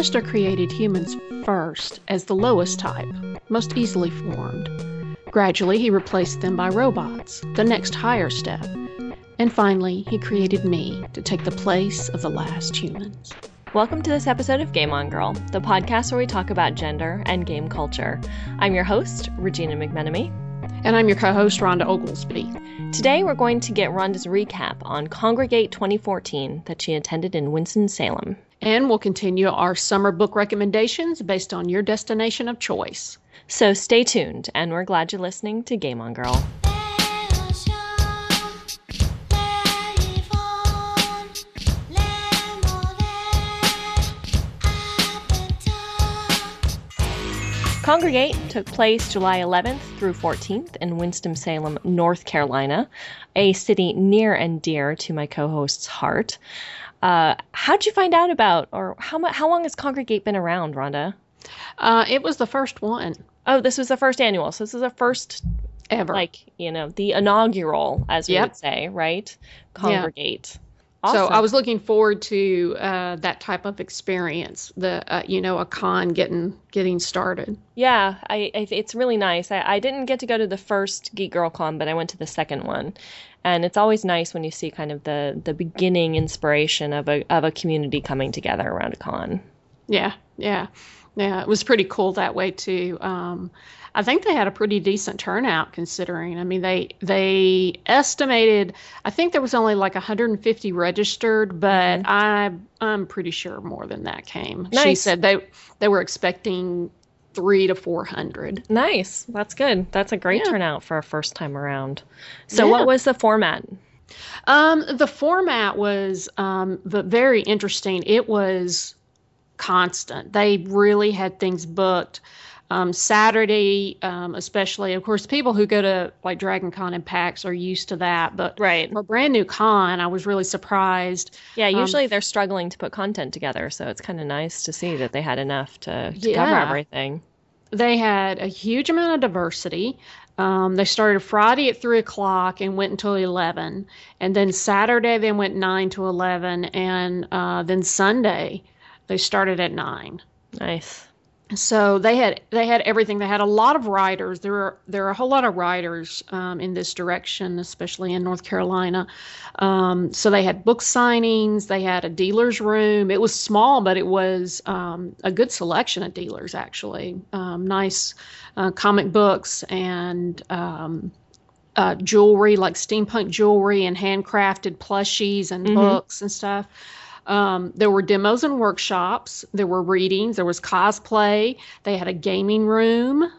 master created humans first as the lowest type, most easily formed. Gradually, he replaced them by robots, the next higher step. And finally, he created me to take the place of the last humans. Welcome to this episode of Game On Girl, the podcast where we talk about gender and game culture. I'm your host, Regina McMenemy. And I'm your co host, Rhonda Oglesby. Today, we're going to get Rhonda's recap on Congregate 2014 that she attended in Winston-Salem. And we'll continue our summer book recommendations based on your destination of choice. So stay tuned, and we're glad you're listening to Game On Girl. Congregate took place July 11th through 14th in Winston-Salem, North Carolina, a city near and dear to my co-host's heart. Uh, how'd you find out about, or how much, how long has Congregate been around, Rhonda? Uh, it was the first one. Oh, this was the first annual. So this is the first ever. Like, you know, the inaugural, as we Yep. would say, right? Congregate. So I was looking forward to uh, that type of experience. The uh, you know a con getting getting started. Yeah, I, I it's really nice. I, I didn't get to go to the first Geek Girl Con, but I went to the second one, and it's always nice when you see kind of the the beginning inspiration of a of a community coming together around a con. Yeah, yeah, yeah. It was pretty cool that way too. Um, I think they had a pretty decent turnout considering. I mean, they they estimated. I think there was only like 150 registered, but I I'm pretty sure more than that came. Nice. She said they they were expecting three to 400. Nice, that's good. That's a great Yeah. turnout for a first time around. So, Yeah. what was the format? Um, the format was um, v- very interesting. It was constant. They really had things booked. Um, Saturday, um, especially, of course, people who go to like Dragon Con and PAX are used to that. But Right. for a brand new con, I was really surprised. Yeah, Um, usually they're struggling to put content together, so it's kind of nice to see that they had enough to, to cover everything. They had a huge amount of diversity. Um, they started Friday at three o'clock and went until eleven, and then Saturday they went nine to eleven, and uh, then Sunday they started at nine. Nice. So they had they had everything. They had a lot of writers. There are there are a whole lot of writers um, in this direction, especially in North Carolina. Um, so they had book signings. They had a dealer's room. It was small, but it was um, a good selection of dealers actually. Um, nice uh, comic books and. Um, uh, jewelry like steampunk jewelry and handcrafted plushies and Mhm. books and stuff. Um, there were demos and workshops. There were readings. There was cosplay. They had a gaming room.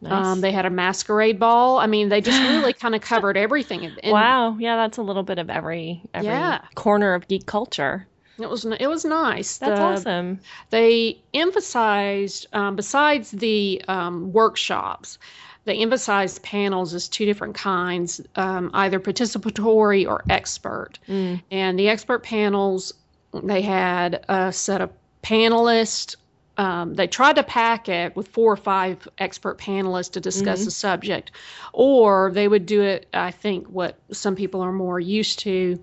Nice. Um, they had a masquerade ball. I mean, they just really kind of covered everything. And and wow. Yeah, that's a little bit of every every Yeah. corner of geek culture. It was it was nice. That's The- awesome. They emphasized, um, besides the um, workshops, they emphasized panels as two different kinds, um, either participatory or expert. Mm. And the expert panels, they had a set of panelists. Um, they tried to pack it with four or five expert panelists to discuss Mhm. the subject, or they would do it. I think what some people are more used to,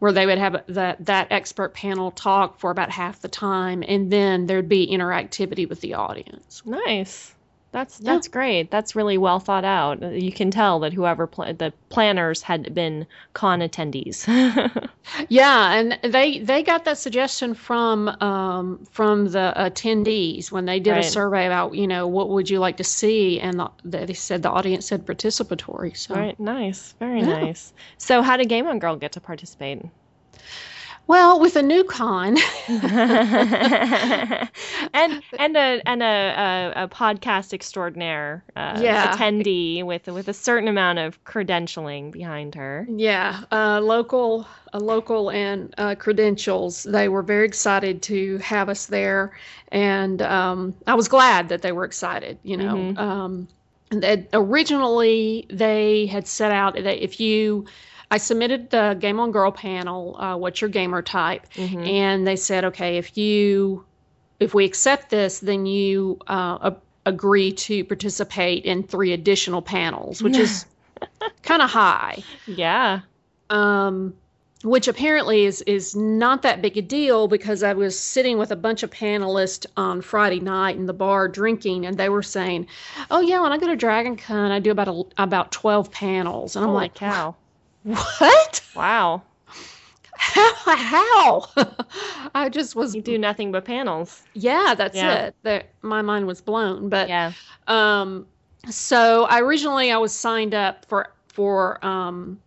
where they would have that that expert panel talk for about half the time, and then there'd be interactivity with the audience. Nice. That's Yeah. that's great. That's really well thought out. You can tell that whoever pla- the planners had been con attendees. Yeah, and they they got that suggestion from um, from the attendees when they did Right. a survey about you know what would you like to see, and the, they said the audience said participatory. So right. Nice. Very Yeah. nice. So, how did Game On Girl get to participate? Well, with a new con, and and a and a, a, a podcast extraordinaire uh, Yeah. attendee with with a certain amount of credentialing behind her. yeah, uh, local uh, local and uh, credentials. They were very excited to have us there, and um, I was glad that they were excited. You know. Mhm. Um, that originally they had set out that if you I submitted the Game on Girl panel, uh, what's your gamer type? Mhm. And they said, okay, if you, if we accept this, then you uh, a- agree to participate in three additional panels, which is kind of high. Yeah. Um, which apparently is is not that big a deal because I was sitting with a bunch of panelists on Friday night in the bar drinking, and they were saying, "Oh yeah, when I go to Dragon Con, I do about a, about twelve panels," and I'm Holy like, cow. "What? Wow. How? How?" I just was, You do nothing but panels. yeah, that's Yeah. it. That my mind was blown, but Yeah. um, so I originally I was signed up for for um,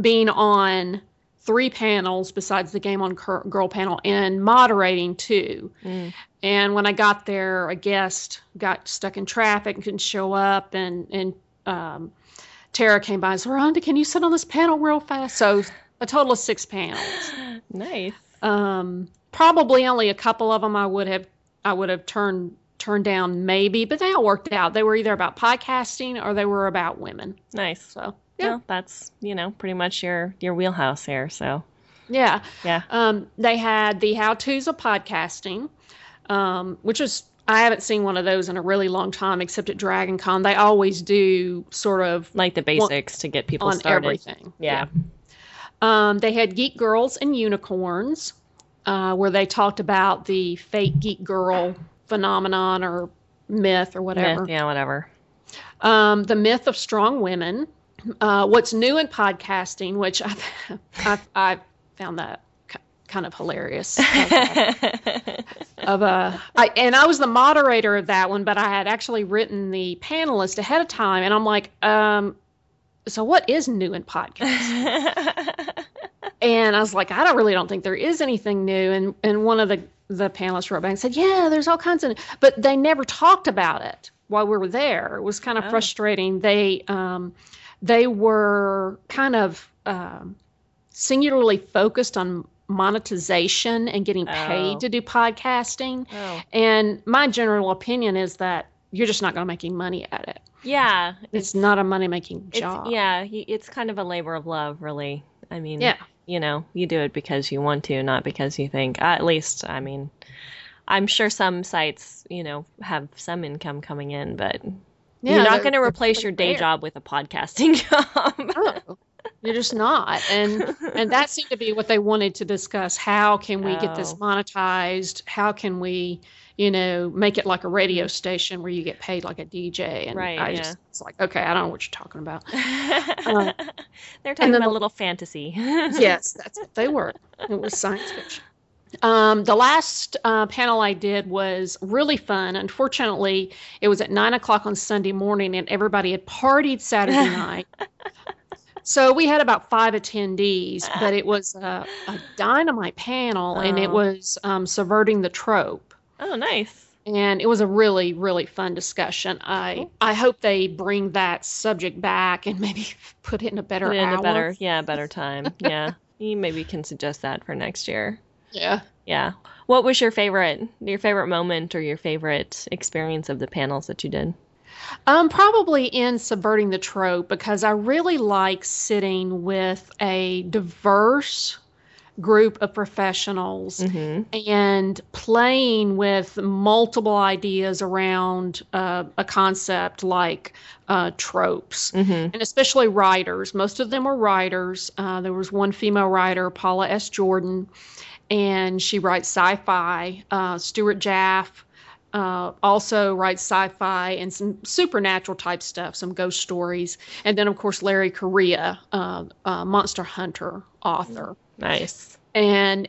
being on three panels besides the game on Cur- girl panel and moderating two. Mm. And when I got there, a guest got stuck in traffic and couldn't show up, and and um, Tara came by and said, "Rhonda, can you sit on this panel real fast?" So a total of six panels. Nice. Um, probably only a couple of them I would have I would have turned turned down maybe, but they all worked out. They were either about podcasting or they were about women. Nice. So yeah, Well, that's, you know, pretty much your your wheelhouse here, so. yeah. Yeah. Um, they had the how tos of podcasting, um, which is I haven't seen one of those in a really long time, except at Dragon Con. They always do sort of Like the basics to get people on started. everything. Yeah. Um, they had Geek Girls and Unicorns, uh, where they talked about the fake geek girl phenomenon or myth or whatever. Myth, yeah, whatever. Um, the myth of strong women. Uh, what's new in podcasting, which I've, I've, I've found that kind of hilarious. of a, I, and I was the moderator of that one, but I had actually written the panelist ahead of time, and I'm like, um, so what is new in podcasting? And I was like, I don't really don't think there is anything new. And and one of the the panelists wrote back and said, Yeah, there's all kinds of, but they never talked about it while we were there. It was kind of Oh. frustrating. They um, they were kind of um, singularly focused on monetization and getting paid Oh. to do podcasting. oh. And my general opinion is that you're just not going to make any money at it. Yeah. It's, not a money making It's, job. yeah, it's kind of a labor of love, really. I mean, Yeah. you know, you do it because you want to, not because you think. At least, I mean, I'm sure some sites, you know, have some income coming in, but Yeah, you're not going to replace your day fair. job with a podcasting job. No, you're just not. And and that seemed to be what they wanted to discuss. How can we get this Oh. monetized? How can we, you know, make it like a radio station where you get paid like a DJ? And Right, I yeah. just it's like, okay, I don't know what you're talking about. They're talking about the- little fantasy. yes, that's what they were. It was science fiction. Um, the last uh, panel I did was really fun. Unfortunately, it was at nine o'clock on Sunday morning, and everybody had partied Saturday night. So we had about five attendees, but it was a, a dynamite panel, and it Oh. was um, subverting the trope. Oh, nice. And it was a really, really fun discussion. I Cool. I hope they bring that subject back and maybe put it in a better in hour. a better, yeah, better time. Yeah. you maybe can suggest that for next year. Yeah. Yeah. What was your favorite, your favorite moment or your favorite experience of the panels that you did? Um, probably in subverting the trope because I really like sitting with a diverse group of professionals hmm and playing with multiple ideas around uh, a concept like uh, tropes. hmm And especially writers. Most of them were writers. Uh, there was one female writer, Paula S. Jordan, and she writes sci fi. Uh, Stuart Jaff uh, also writes sci fi and some supernatural type stuff, some ghost stories. And then, of course, Larry Correia, uh, uh, Monster Hunter author. Nice. And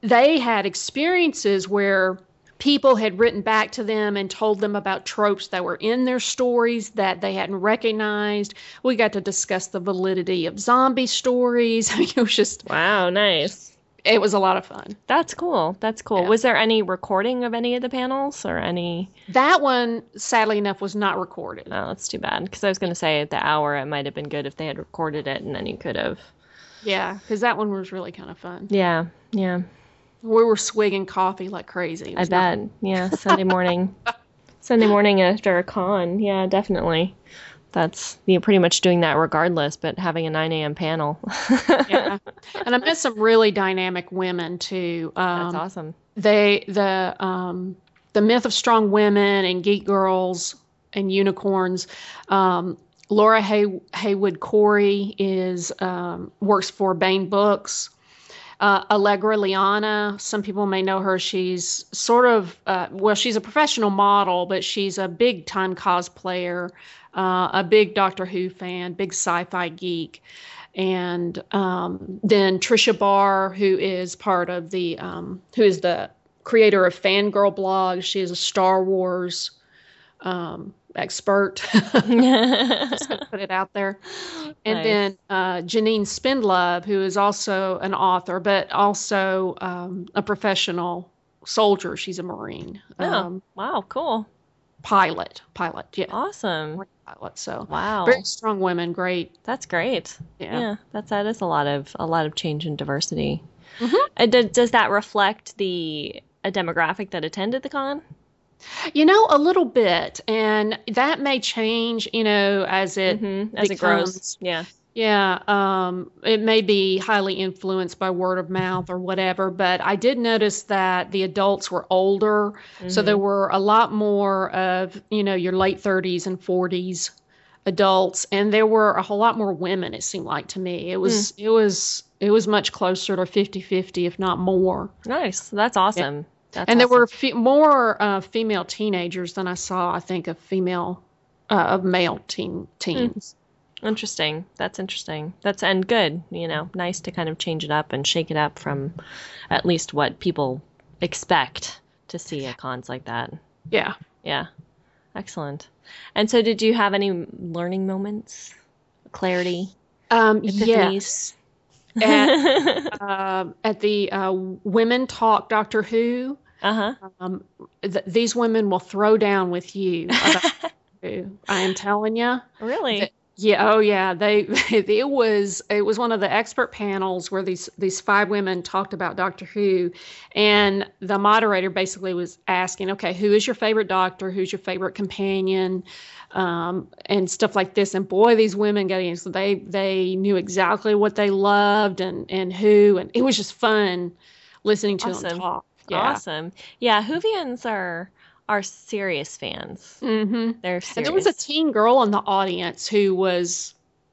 they had experiences where people had written back to them and told them about tropes that were in their stories that they hadn't recognized. We got to discuss the validity of zombie stories. I mean, it was just, Wow, nice. It was a lot of fun. That's cool. That's cool. Yeah. Was there any recording of any of the panels or any? That one, sadly enough, was not recorded. No, that's too bad. Because I was going to say at the hour, it might have been good if they had recorded it and then you could have. Yeah, because that one was really kind of fun. Yeah, yeah. We were swigging coffee like crazy. I not- bet. Yeah, Sunday morning. Sunday morning after a con. Yeah, definitely. That's you're pretty much doing that regardless, but having a 9 a.m. panel. yeah. And I met some really dynamic women too. Um, That's awesome. they the um the myth of strong women and geek girls and unicorns um laura Hay- haywood corey is um works for Baen Books Uh, Allegra Liana, some people may know her. She's sort of, uh, well, she's a professional model, but she's a big time cosplayer, uh, a big Doctor Who fan, big sci fi geek. And um, then Tricia Barr, who is part of the, um, who is the creator of Fangirl blog. She is a Star Wars um, expert. Just gonna put it out there. And Nice. then uh, Janine Spendlove, who is also an author, but also um, a professional soldier. She's a Marine Oh, um, wow, cool. pilot. Pilot, yeah, Awesome. Pilot. So Wow. very strong women. Great. That's great. Yeah. Yeah, that's that is a lot of a lot of change and diversity. Mhm. And does, does that reflect the a demographic that attended the con? You know, a little bit, and that may change. You know, as it Mhm, As it grows. Yeah. Yeah, um, it may be highly influenced by word of mouth or whatever, but I did notice that the adults were older, so there were a lot more of, you know, your late 30s and 40s adults, and there were a whole lot more women, it seemed like to me. It was it was it was much closer to 50-50, if not more. Nice. That's awesome. That's and there were fe- more uh, female teenagers than I saw, I think, of female uh, of male teen teens. Interesting. That's interesting. That's and good. You know, nice to kind of change it up and shake it up from at least what people expect to see at cons like that. Yeah. Yeah. Excellent. And so, did you have any learning moments? Clarity? Um, yes. At, um, at the uh, Women Talk Doctor Who, uh huh. um, th- these women will throw down with you. I am telling you. Really? Yeah. Oh, yeah. They. It was. It was one of the expert panels where these these five women talked about Doctor Who, and the moderator basically was asking, okay, who is your favorite Doctor? Who's your favorite companion? Um, and stuff like this. And boy, these women got in. So they they knew exactly what they loved and and who, and it was just fun listening to them talk. Yeah. Awesome. Yeah, Whovians are are serious fans. Mm-hmm. They're And there was a teen girl in the audience who was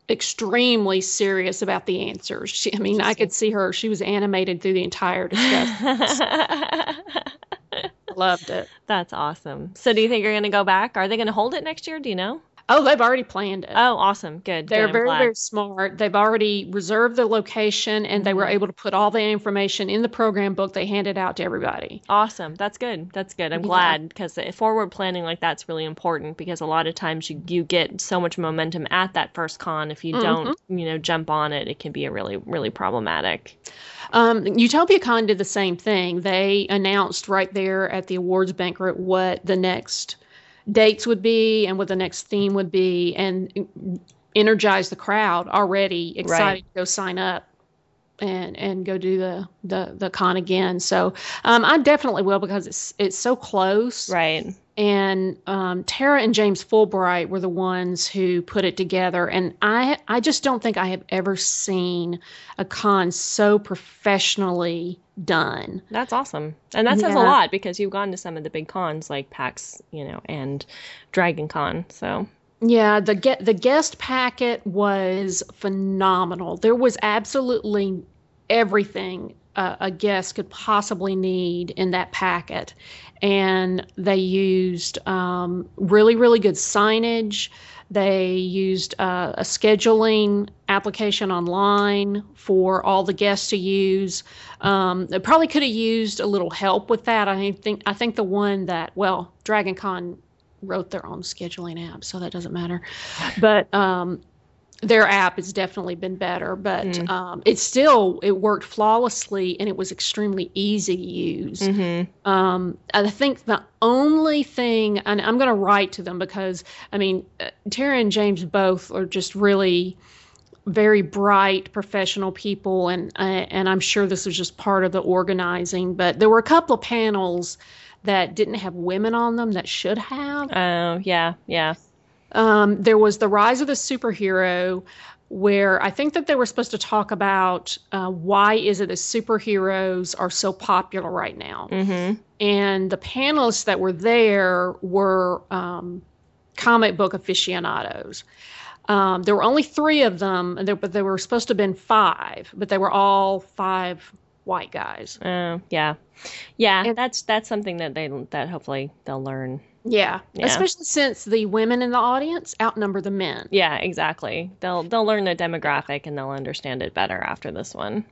extremely serious about the answers. She, I mean, I could see her. She was animated through the entire discussion. Loved it. That's awesome. So, do you think you're going to go back? Are they going to hold it next year? Do you know? Oh, they've already planned it. Oh, awesome. Good. They're good. Very, glad. very smart. They've already reserved the location and they were Mhm. able to put all the information in the program book they handed out to everybody. Awesome. That's good. That's good. I'm Yeah. glad because forward planning like that's really important because a lot of times you, you get so much momentum at that first con. If you Mhm. don't, you know, jump on it, it can be a really, really problematic. Um, UtopiaCon did the same thing. They announced right there at the awards banquet what the next dates would be and what the next theme would be, and energize the crowd already excited Right. to go sign up and and go do the the the con again. So um, I definitely will because it's it's so close Right. and um, Tara and James Fulbright were the ones who put it together. And I, I just don't think I have ever seen a con so professionally done. That's awesome. And that says a lot because you've gone to some of the big cons like PAX, you know, and Dragon Con. So, Yeah, the get the guest packet was phenomenal. There was absolutely everything a, a guest could possibly need in that packet, and they used um, really really good signage. They used uh, a scheduling application online for all the guests to use. Um, they probably could have used a little help with that. I think I think the one that well, DragonCon wrote their own scheduling app, so that doesn't matter. But um, their app has definitely been better. But Mm. um, it still it worked flawlessly, and it was extremely easy to use. mm-hmm. Um, I think the only thing, and I'm going to write to them because I mean, uh, Tara and James both are just really very bright professional people, and uh, and I'm sure this was just part of the organizing. But there were a couple of panels that didn't have women on them that should have. oh, yeah, yeah. Um, there was the rise of the superhero, where I think that they were supposed to talk about uh, why is it that superheroes are so popular right now Mm-hmm. and the panelists that were there were um, comic book aficionados. Um, there were only three of them, and there, but there were supposed to have been five, but they were all five white guys. Uh, yeah, yeah. And- that's that's something that they that hopefully they'll learn. Yeah, Yeah. especially since the women in the audience outnumber the men. Yeah, exactly. They'll they'll learn the demographic and they'll understand it better after this one.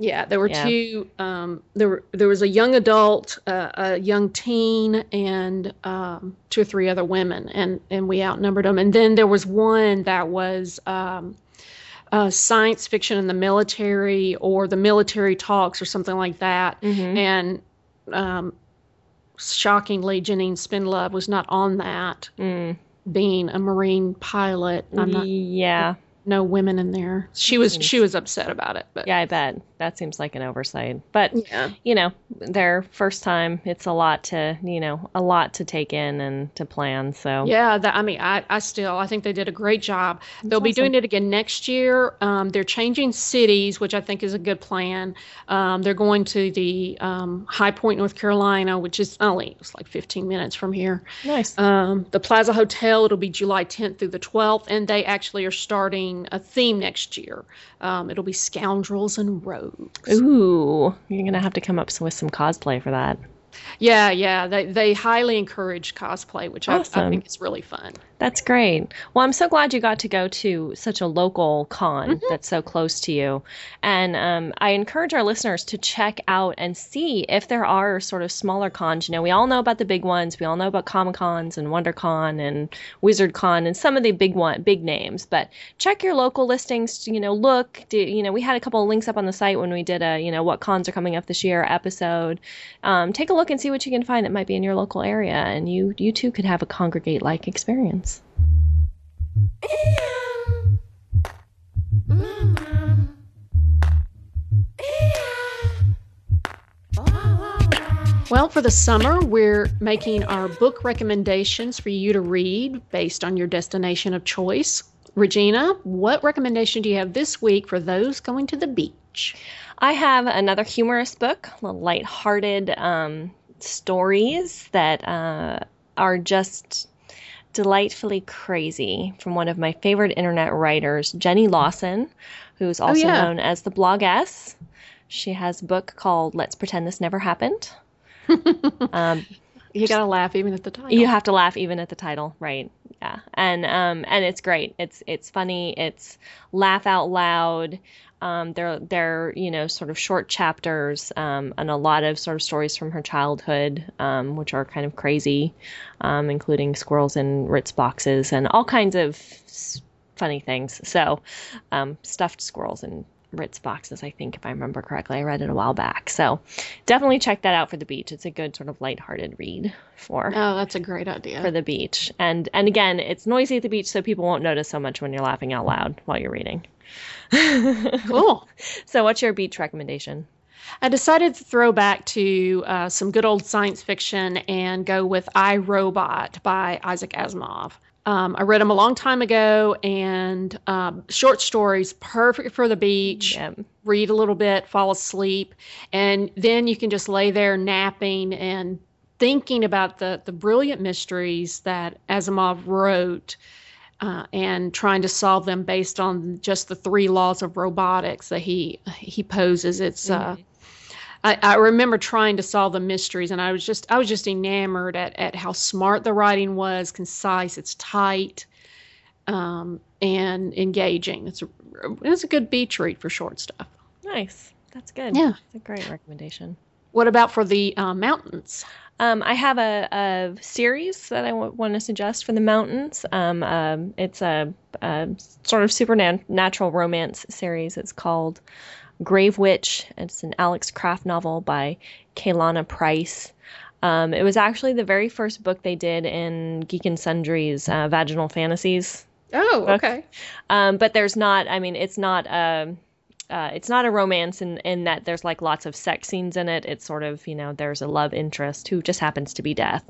Yeah, there were Yeah. two. Um, there were there was a young adult, uh, a young teen, and um, two or three other women, and and we outnumbered them. And then there was one that was um, uh, science fiction in the military, or the military talks, or something like that. Mm-hmm. And um, shockingly, Janine Spendlove was not on that, Mm. being a Marine pilot. I'm not yeah, no women in there. She was she was upset about it, but yeah. I bet that seems like an oversight. But yeah. you know, their first time, it's a lot to you know a lot to take in and to plan. So Yeah, that, I mean, I, I still I think they did a great job. They'll be doing it again next year. Um, they're changing cities, which I think is a good plan. Um, they're going to the um, High Point, North Carolina, which is only it's like 15 minutes from here. nice. Um, the Plaza Hotel, it'll be July 10th through the 12th, and they actually are starting a theme next year. Um, it'll be Scoundrels and Rogues. Ooh, you're gonna have to come up with some cosplay for that. Yeah, yeah, they they highly encourage cosplay, which I, I think is really fun. That's great. Well, I'm so glad you got to go to such a local con that's so close to you. And um, I encourage our listeners to check out and see if there are sort of smaller cons. You know, we all know about the big ones. We all know about Comic Cons and WonderCon and WizardCon and some of the big one, big names. But check your local listings. You know, look. Do, you know, we had a couple of links up on the site when we did a you know what cons are coming up this year episode. Um, take a look and see what you can find that might be in your local area, and you you too could have a congregate like experience. Well, for the summer, we're making our book recommendations for you to read based on your destination of choice. Regina, what recommendation do you have this week for those going to the beach? I have another humorous book, little lighthearted um, stories that uh, are just delightfully crazy from one of my favorite internet writers, Jenny Lawson, who's also yeah. known as the Bloggess. She has a book called Let's Pretend This Never Happened. um, You got to laugh even at the title. you have to laugh even at the title, right? Yeah, and um, and it's great. It's it's funny. It's laugh out loud. Um, they're they're you know sort of short chapters um, and a lot of sort of stories from her childhood, um, which are kind of crazy, um, including squirrels in Ritz boxes and all kinds of funny things. So, um, stuffed squirrels in Ritz boxes, I think, if I remember correctly. I read it a while back. So, definitely check that out for the beach. It's a good sort of lighthearted read for Oh, that's a great idea. for the beach. And and again, it's noisy at the beach, so people won't notice so much when you're laughing out loud while you're reading. Cool. So, what's your beach recommendation? I decided to throw back to uh, some good old science fiction and go with I Robot by Isaac Asimov. Um, I read them a long time ago, and um, short stories, perfect for the beach. Yeah. Read a little bit, fall asleep, and then you can just lay there napping and thinking about the the brilliant mysteries that Asimov wrote. Uh, and trying to solve them based on just the three laws of robotics that he he poses. It's uh, I, I remember trying to solve the mysteries, and I was just I was just enamored at, at how smart the writing was, concise, it's tight, um, and engaging. It's a it's a good beach read for short stuff. Nice. That's good. Yeah. That's a great recommendation. What about for the uh, mountains? Um, I have a, a series that I w- want to suggest for the mountains. Um, um, it's a, a sort of supernatural romance series. It's called Grave Witch. It's an Alex Kraft novel by Kalayna Price. Um, it was actually the very first book they did in Geek and Sundry's uh, Vaginal Fantasies Oh, okay. Um, but there's not. I mean, it's not. Um, uh, it's not a romance in, in that there's like lots of sex scenes in it. It's sort of you know there's a love interest who just happens to be Death,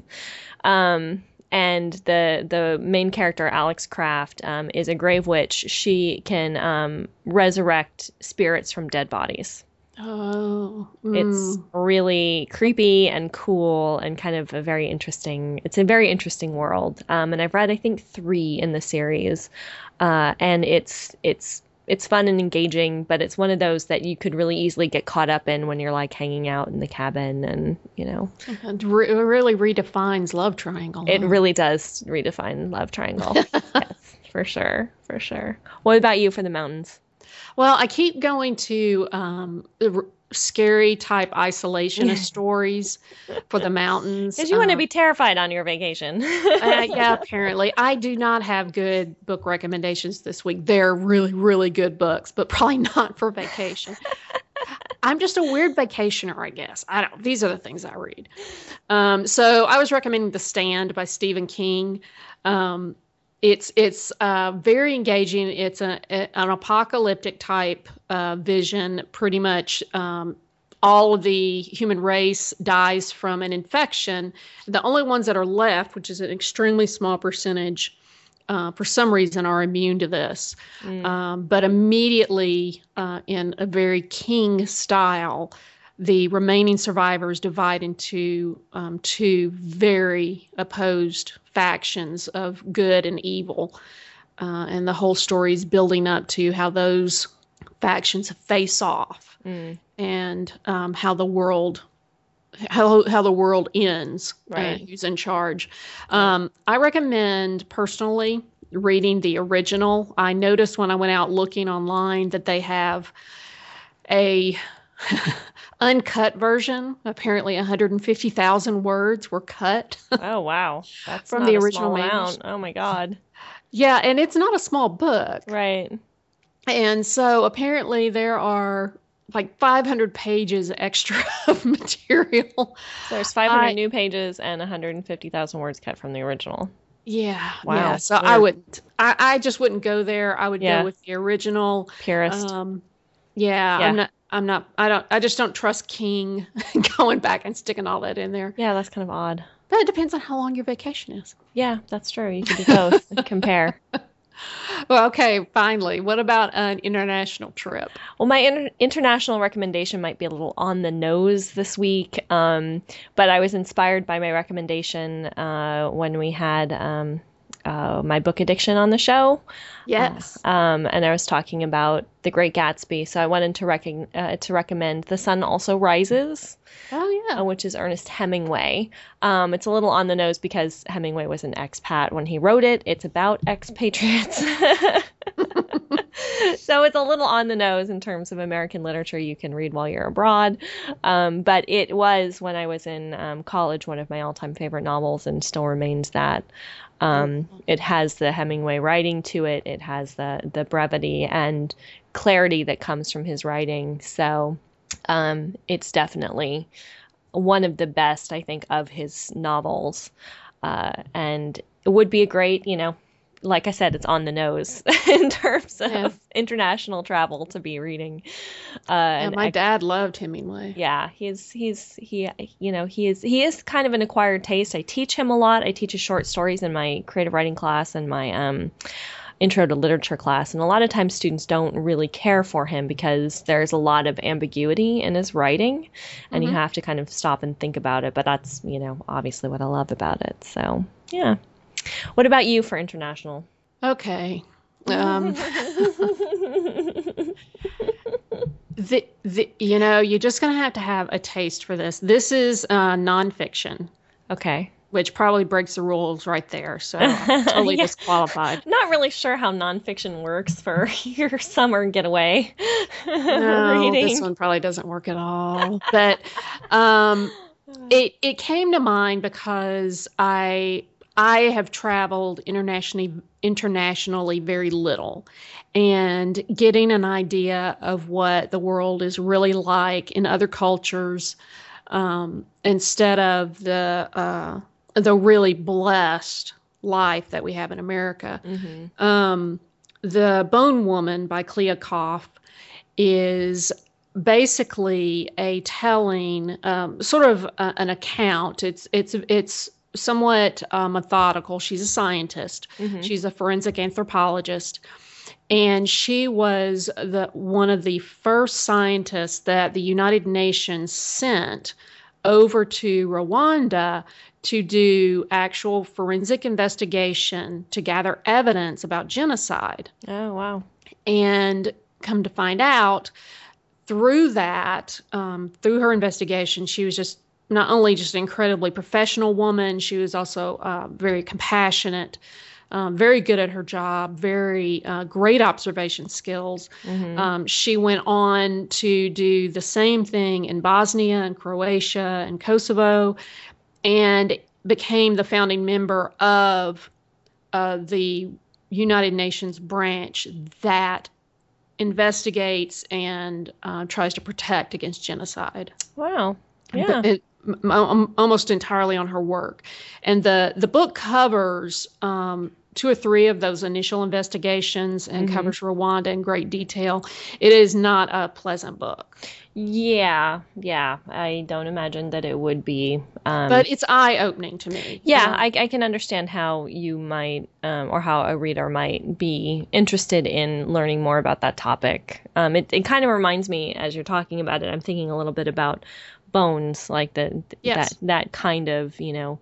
um, and the the main character Alex Kraft um, is a grave witch. She can um, resurrect spirits from dead bodies. Oh, It's mm. really creepy and cool and kind of a very interesting. It's a very interesting world. Um, and I've read I think three in the series, uh, and it's it's it's fun and engaging, but it's one of those that you could really easily get caught up in when you're like hanging out in the cabin and, you know. It re- really redefines love triangle. It really does redefine love triangle. yes, for sure. For sure. What about you for the mountains? Well, I keep going to um, scary type isolationist stories for the mountains. Because you um, want to be terrified on your vacation. uh, yeah, apparently. I do not have good book recommendations this week. They're really, really good books, but probably not for vacation. I'm just a weird vacationer, I guess. I don't. These are the things I read. Um, so I was recommending The Stand by Stephen King. Um, it's it's uh, very engaging. It's a, a an apocalyptic type uh, vision. Pretty much, um, all of the human race dies from an infection. The only ones that are left, which is an extremely small percentage, uh, for some reason, are immune to this. Mm. Um, but immediately, uh, in a very King style, the remaining survivors divide into um, two very opposed factions of good and evil. Uh, and the whole story is building up to how those factions face off mm. and um, how the world how, how the world ends right. who's in charge um, i recommend personally reading the original i noticed when i went out looking online that they have a uncut version. Apparently, 150,000 words were cut. oh wow, that's from the original amount. Oh my god. Yeah, and it's not a small book. Right. And so apparently there are like 500 pages extra of material. So there's 500 I, new pages and 150,000 words cut from the original. Yeah. Wow. Yeah. So Weird. I wouldn't. I, I just wouldn't go there. I would yeah. go with the original. Purist. Um, yeah, yeah, I'm not. I'm not. I don't. I just don't trust King going back and sticking all that in there. Yeah, that's kind of odd. But it depends on how long your vacation is. Yeah, that's true. You can do both and compare. Well, okay. Finally, what about an international trip? Well, my inter- international recommendation might be a little on the nose this week, um, but I was inspired by my recommendation uh, when we had um, uh, my book addiction on the show. Yes. Uh, um, and I was talking about The Great Gatsby, so I wanted to rec- uh, to recommend The Sun Also Rises. Oh yeah. Uh, which is Ernest Hemingway. Um, it's a little on the nose because Hemingway was an expat when he wrote it. It's about expatriates. so it's a little on the nose in terms of American literature you can read while you're abroad. Um, but it was, when I was in um, college, one of my all time favorite novels and still remains that. Um, it has the Hemingway writing to it. It has the the brevity and clarity that comes from his writing. So um, it's definitely one of the best, I think, of his novels. Uh, and it would be a great, you know, like I said, it's on the nose in terms of yeah. international travel to be reading. Uh, and my I, dad loved Hemingway. Yeah, he's he's he you know he is he is kind of an acquired taste. I teach him a lot. I teach his short stories in my creative writing class and my um, intro to literature class, and a lot of times students don't really care for him because there's a lot of ambiguity in his writing, and mm-hmm. you have to kind of stop and think about it. But that's you know obviously what I love about it. So yeah. What about you for international? Okay. Um, the, the, you know, you're just going to have to have a taste for this. This is uh, nonfiction. Okay. Which probably breaks the rules right there. So I'm totally yeah. disqualified. Not really sure how nonfiction works for your summer getaway. no, reading. this one probably doesn't work at all. But um, it it came to mind because I I have traveled internationally internationally very little and getting an idea of what the world is really like in other cultures um, instead of the uh, the really blessed life that we have in America. Mm-hmm. Um, the Bone Woman by Clea Koff is basically a telling, um, sort of a, an account. It's it's it's somewhat uh, methodical. She's a scientist. Mm-hmm. She's a forensic anthropologist, and she was the one of the first scientists that the United Nations sent over to Rwanda to do actual forensic investigation to gather evidence about genocide. Oh wow. And come to find out, through that, um, through her investigation, she was just not only just an incredibly professional woman, she was also uh, very compassionate, um, very good at her job, very uh, great observation skills. Mm-hmm. Um, she went on to do the same thing in Bosnia and Croatia and Kosovo, and became the founding member of uh, the United Nations branch that investigates and uh, tries to protect against genocide. Wow. Yeah. It, almost entirely on her work. And the, the book covers um, two or three of those initial investigations and mm-hmm. covers Rwanda in great detail. It is not a pleasant book. Yeah, yeah. I don't imagine that it would be. Um, but it's eye opening to me. Yeah, I, I, can understand how you might, um, or how a reader might be interested in learning more about that topic. Um, it, it kind of reminds me, as you're talking about it, I'm thinking a little bit about bones, like the yes. that that kind of, you know.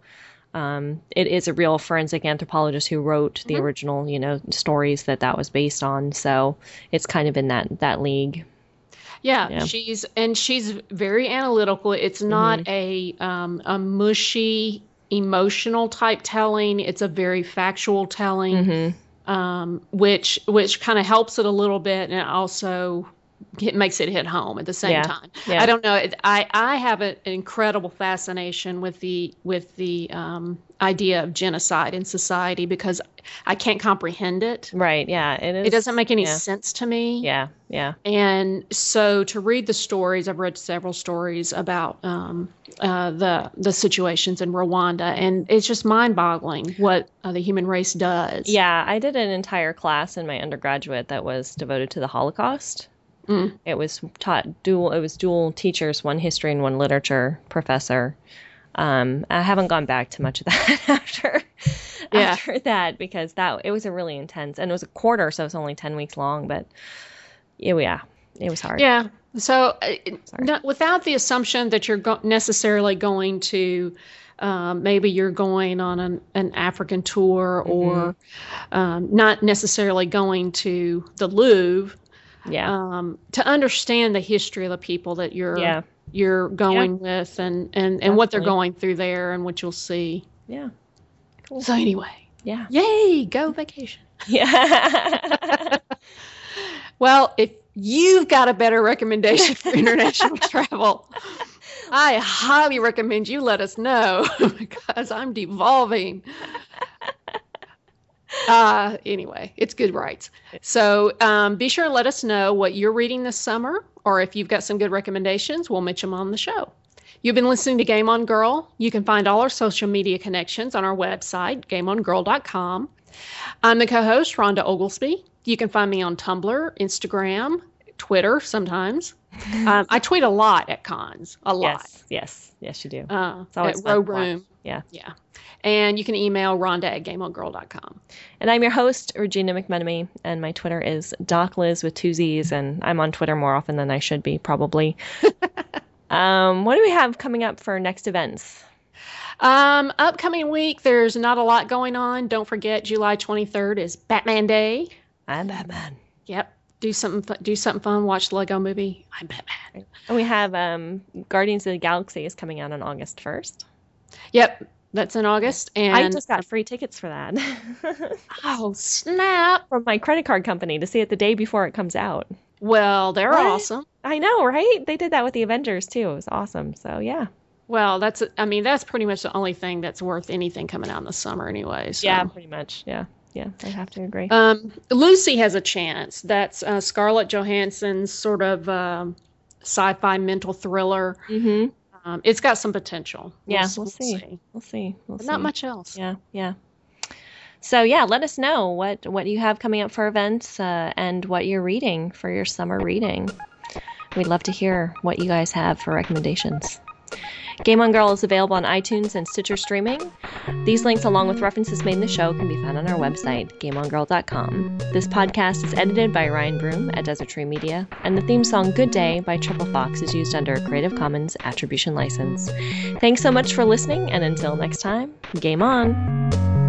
Um, it is a real forensic anthropologist who wrote the mm-hmm. original, you know, stories that that was based on. So it's kind of in that that league. Yeah, yeah, she's and she's very analytical. It's not mm-hmm. a um, a mushy emotional type telling. It's a very factual telling, mm-hmm. um, which which kind of helps it a little bit, and also it makes it hit home at the same yeah. time. Yeah. I don't know. I I have an incredible fascination with the with the um, idea of genocide in society because I can't comprehend it. Right. Yeah. It is. It doesn't make any yeah. sense to me. Yeah. Yeah. And so to read the stories, I've read several stories about um, uh, the the situations in Rwanda, and it's just mind-boggling what uh, the human race does. Yeah, I did an entire class in my undergraduate that was devoted to the Holocaust. Mm. It was taught dual. It was dual teachers, one history and one literature professor. Um, I haven't gone back to much of that after yeah. after that because that it was a really intense and it was a quarter, so it's only ten weeks long. But yeah, yeah, it was hard. Yeah. So uh, without the assumption that you're go- necessarily going to. Um, maybe you're going on an, an African tour or mm-hmm. um, not necessarily going to the Louvre yeah. Um, to understand the history of the people that you're yeah. you're going yeah. with and and and what they're going through there and what you'll see. Yeah. Cool. so anyway. Yeah. Yay go vacation. Yeah. Well if you've got a better recommendation for international travel I highly recommend you let us know because I'm devolving uh, anyway, it's good rights. So um, be sure to let us know what you're reading this summer, or if you've got some good recommendations, we'll mention them on the show. You've been listening to Game On Girl. You can find all our social media connections on our website, gameongirl.com. I'm the co host, Rhonda Oglesby. You can find me on Tumblr, Instagram, Twitter sometimes. um, I tweet a lot at cons, a lot. Yes, yes, yes, you do. Uh, it's always at Row Room. Yeah. Yeah. And you can email Rhonda at gameongirl.com. And I'm your host, Regina McMenemy, and my Twitter is DocLiz with two Z's, and I'm on Twitter more often than I should be, probably. um, what do we have coming up for next events? Um, upcoming week, there's not a lot going on. Don't forget, July 23rd is Batman Day. I'm Batman. Yep. Do something. Do something fun. Watch the Lego Movie. I'm Batman. And we have um, Guardians of the Galaxy is coming out on August 1st. Yep. That's in August, and I just got free tickets for that. oh snap! From my credit card company to see it the day before it comes out. Well, they're what? awesome. I know, right? They did that with the Avengers too. It was awesome. So yeah. Well, that's I mean that's pretty much the only thing that's worth anything coming out in the summer, anyway. So. Yeah, pretty much. Yeah, yeah, I have to agree. Um, Lucy has a chance. That's uh, Scarlett Johansson's sort of um, sci-fi mental thriller. Mm-hmm. Um, it's got some potential. Yeah, we'll, we'll, see. see. We'll see. We'll see. Not much else. Yeah, yeah. So yeah, let us know what what you have coming up for events uh, and what you're reading for your summer reading. We'd love to hear what you guys have for recommendations. Game On Girl is available on iTunes and Stitcher streaming. These links, along with references made in the show, can be found on our website, gameongirl.com. This podcast is edited by Ryan Broom at Desert Tree Media, and the theme song Good Day by Triple Fox is used under a Creative Commons Attribution License. Thanks so much for listening, and until next time, game on!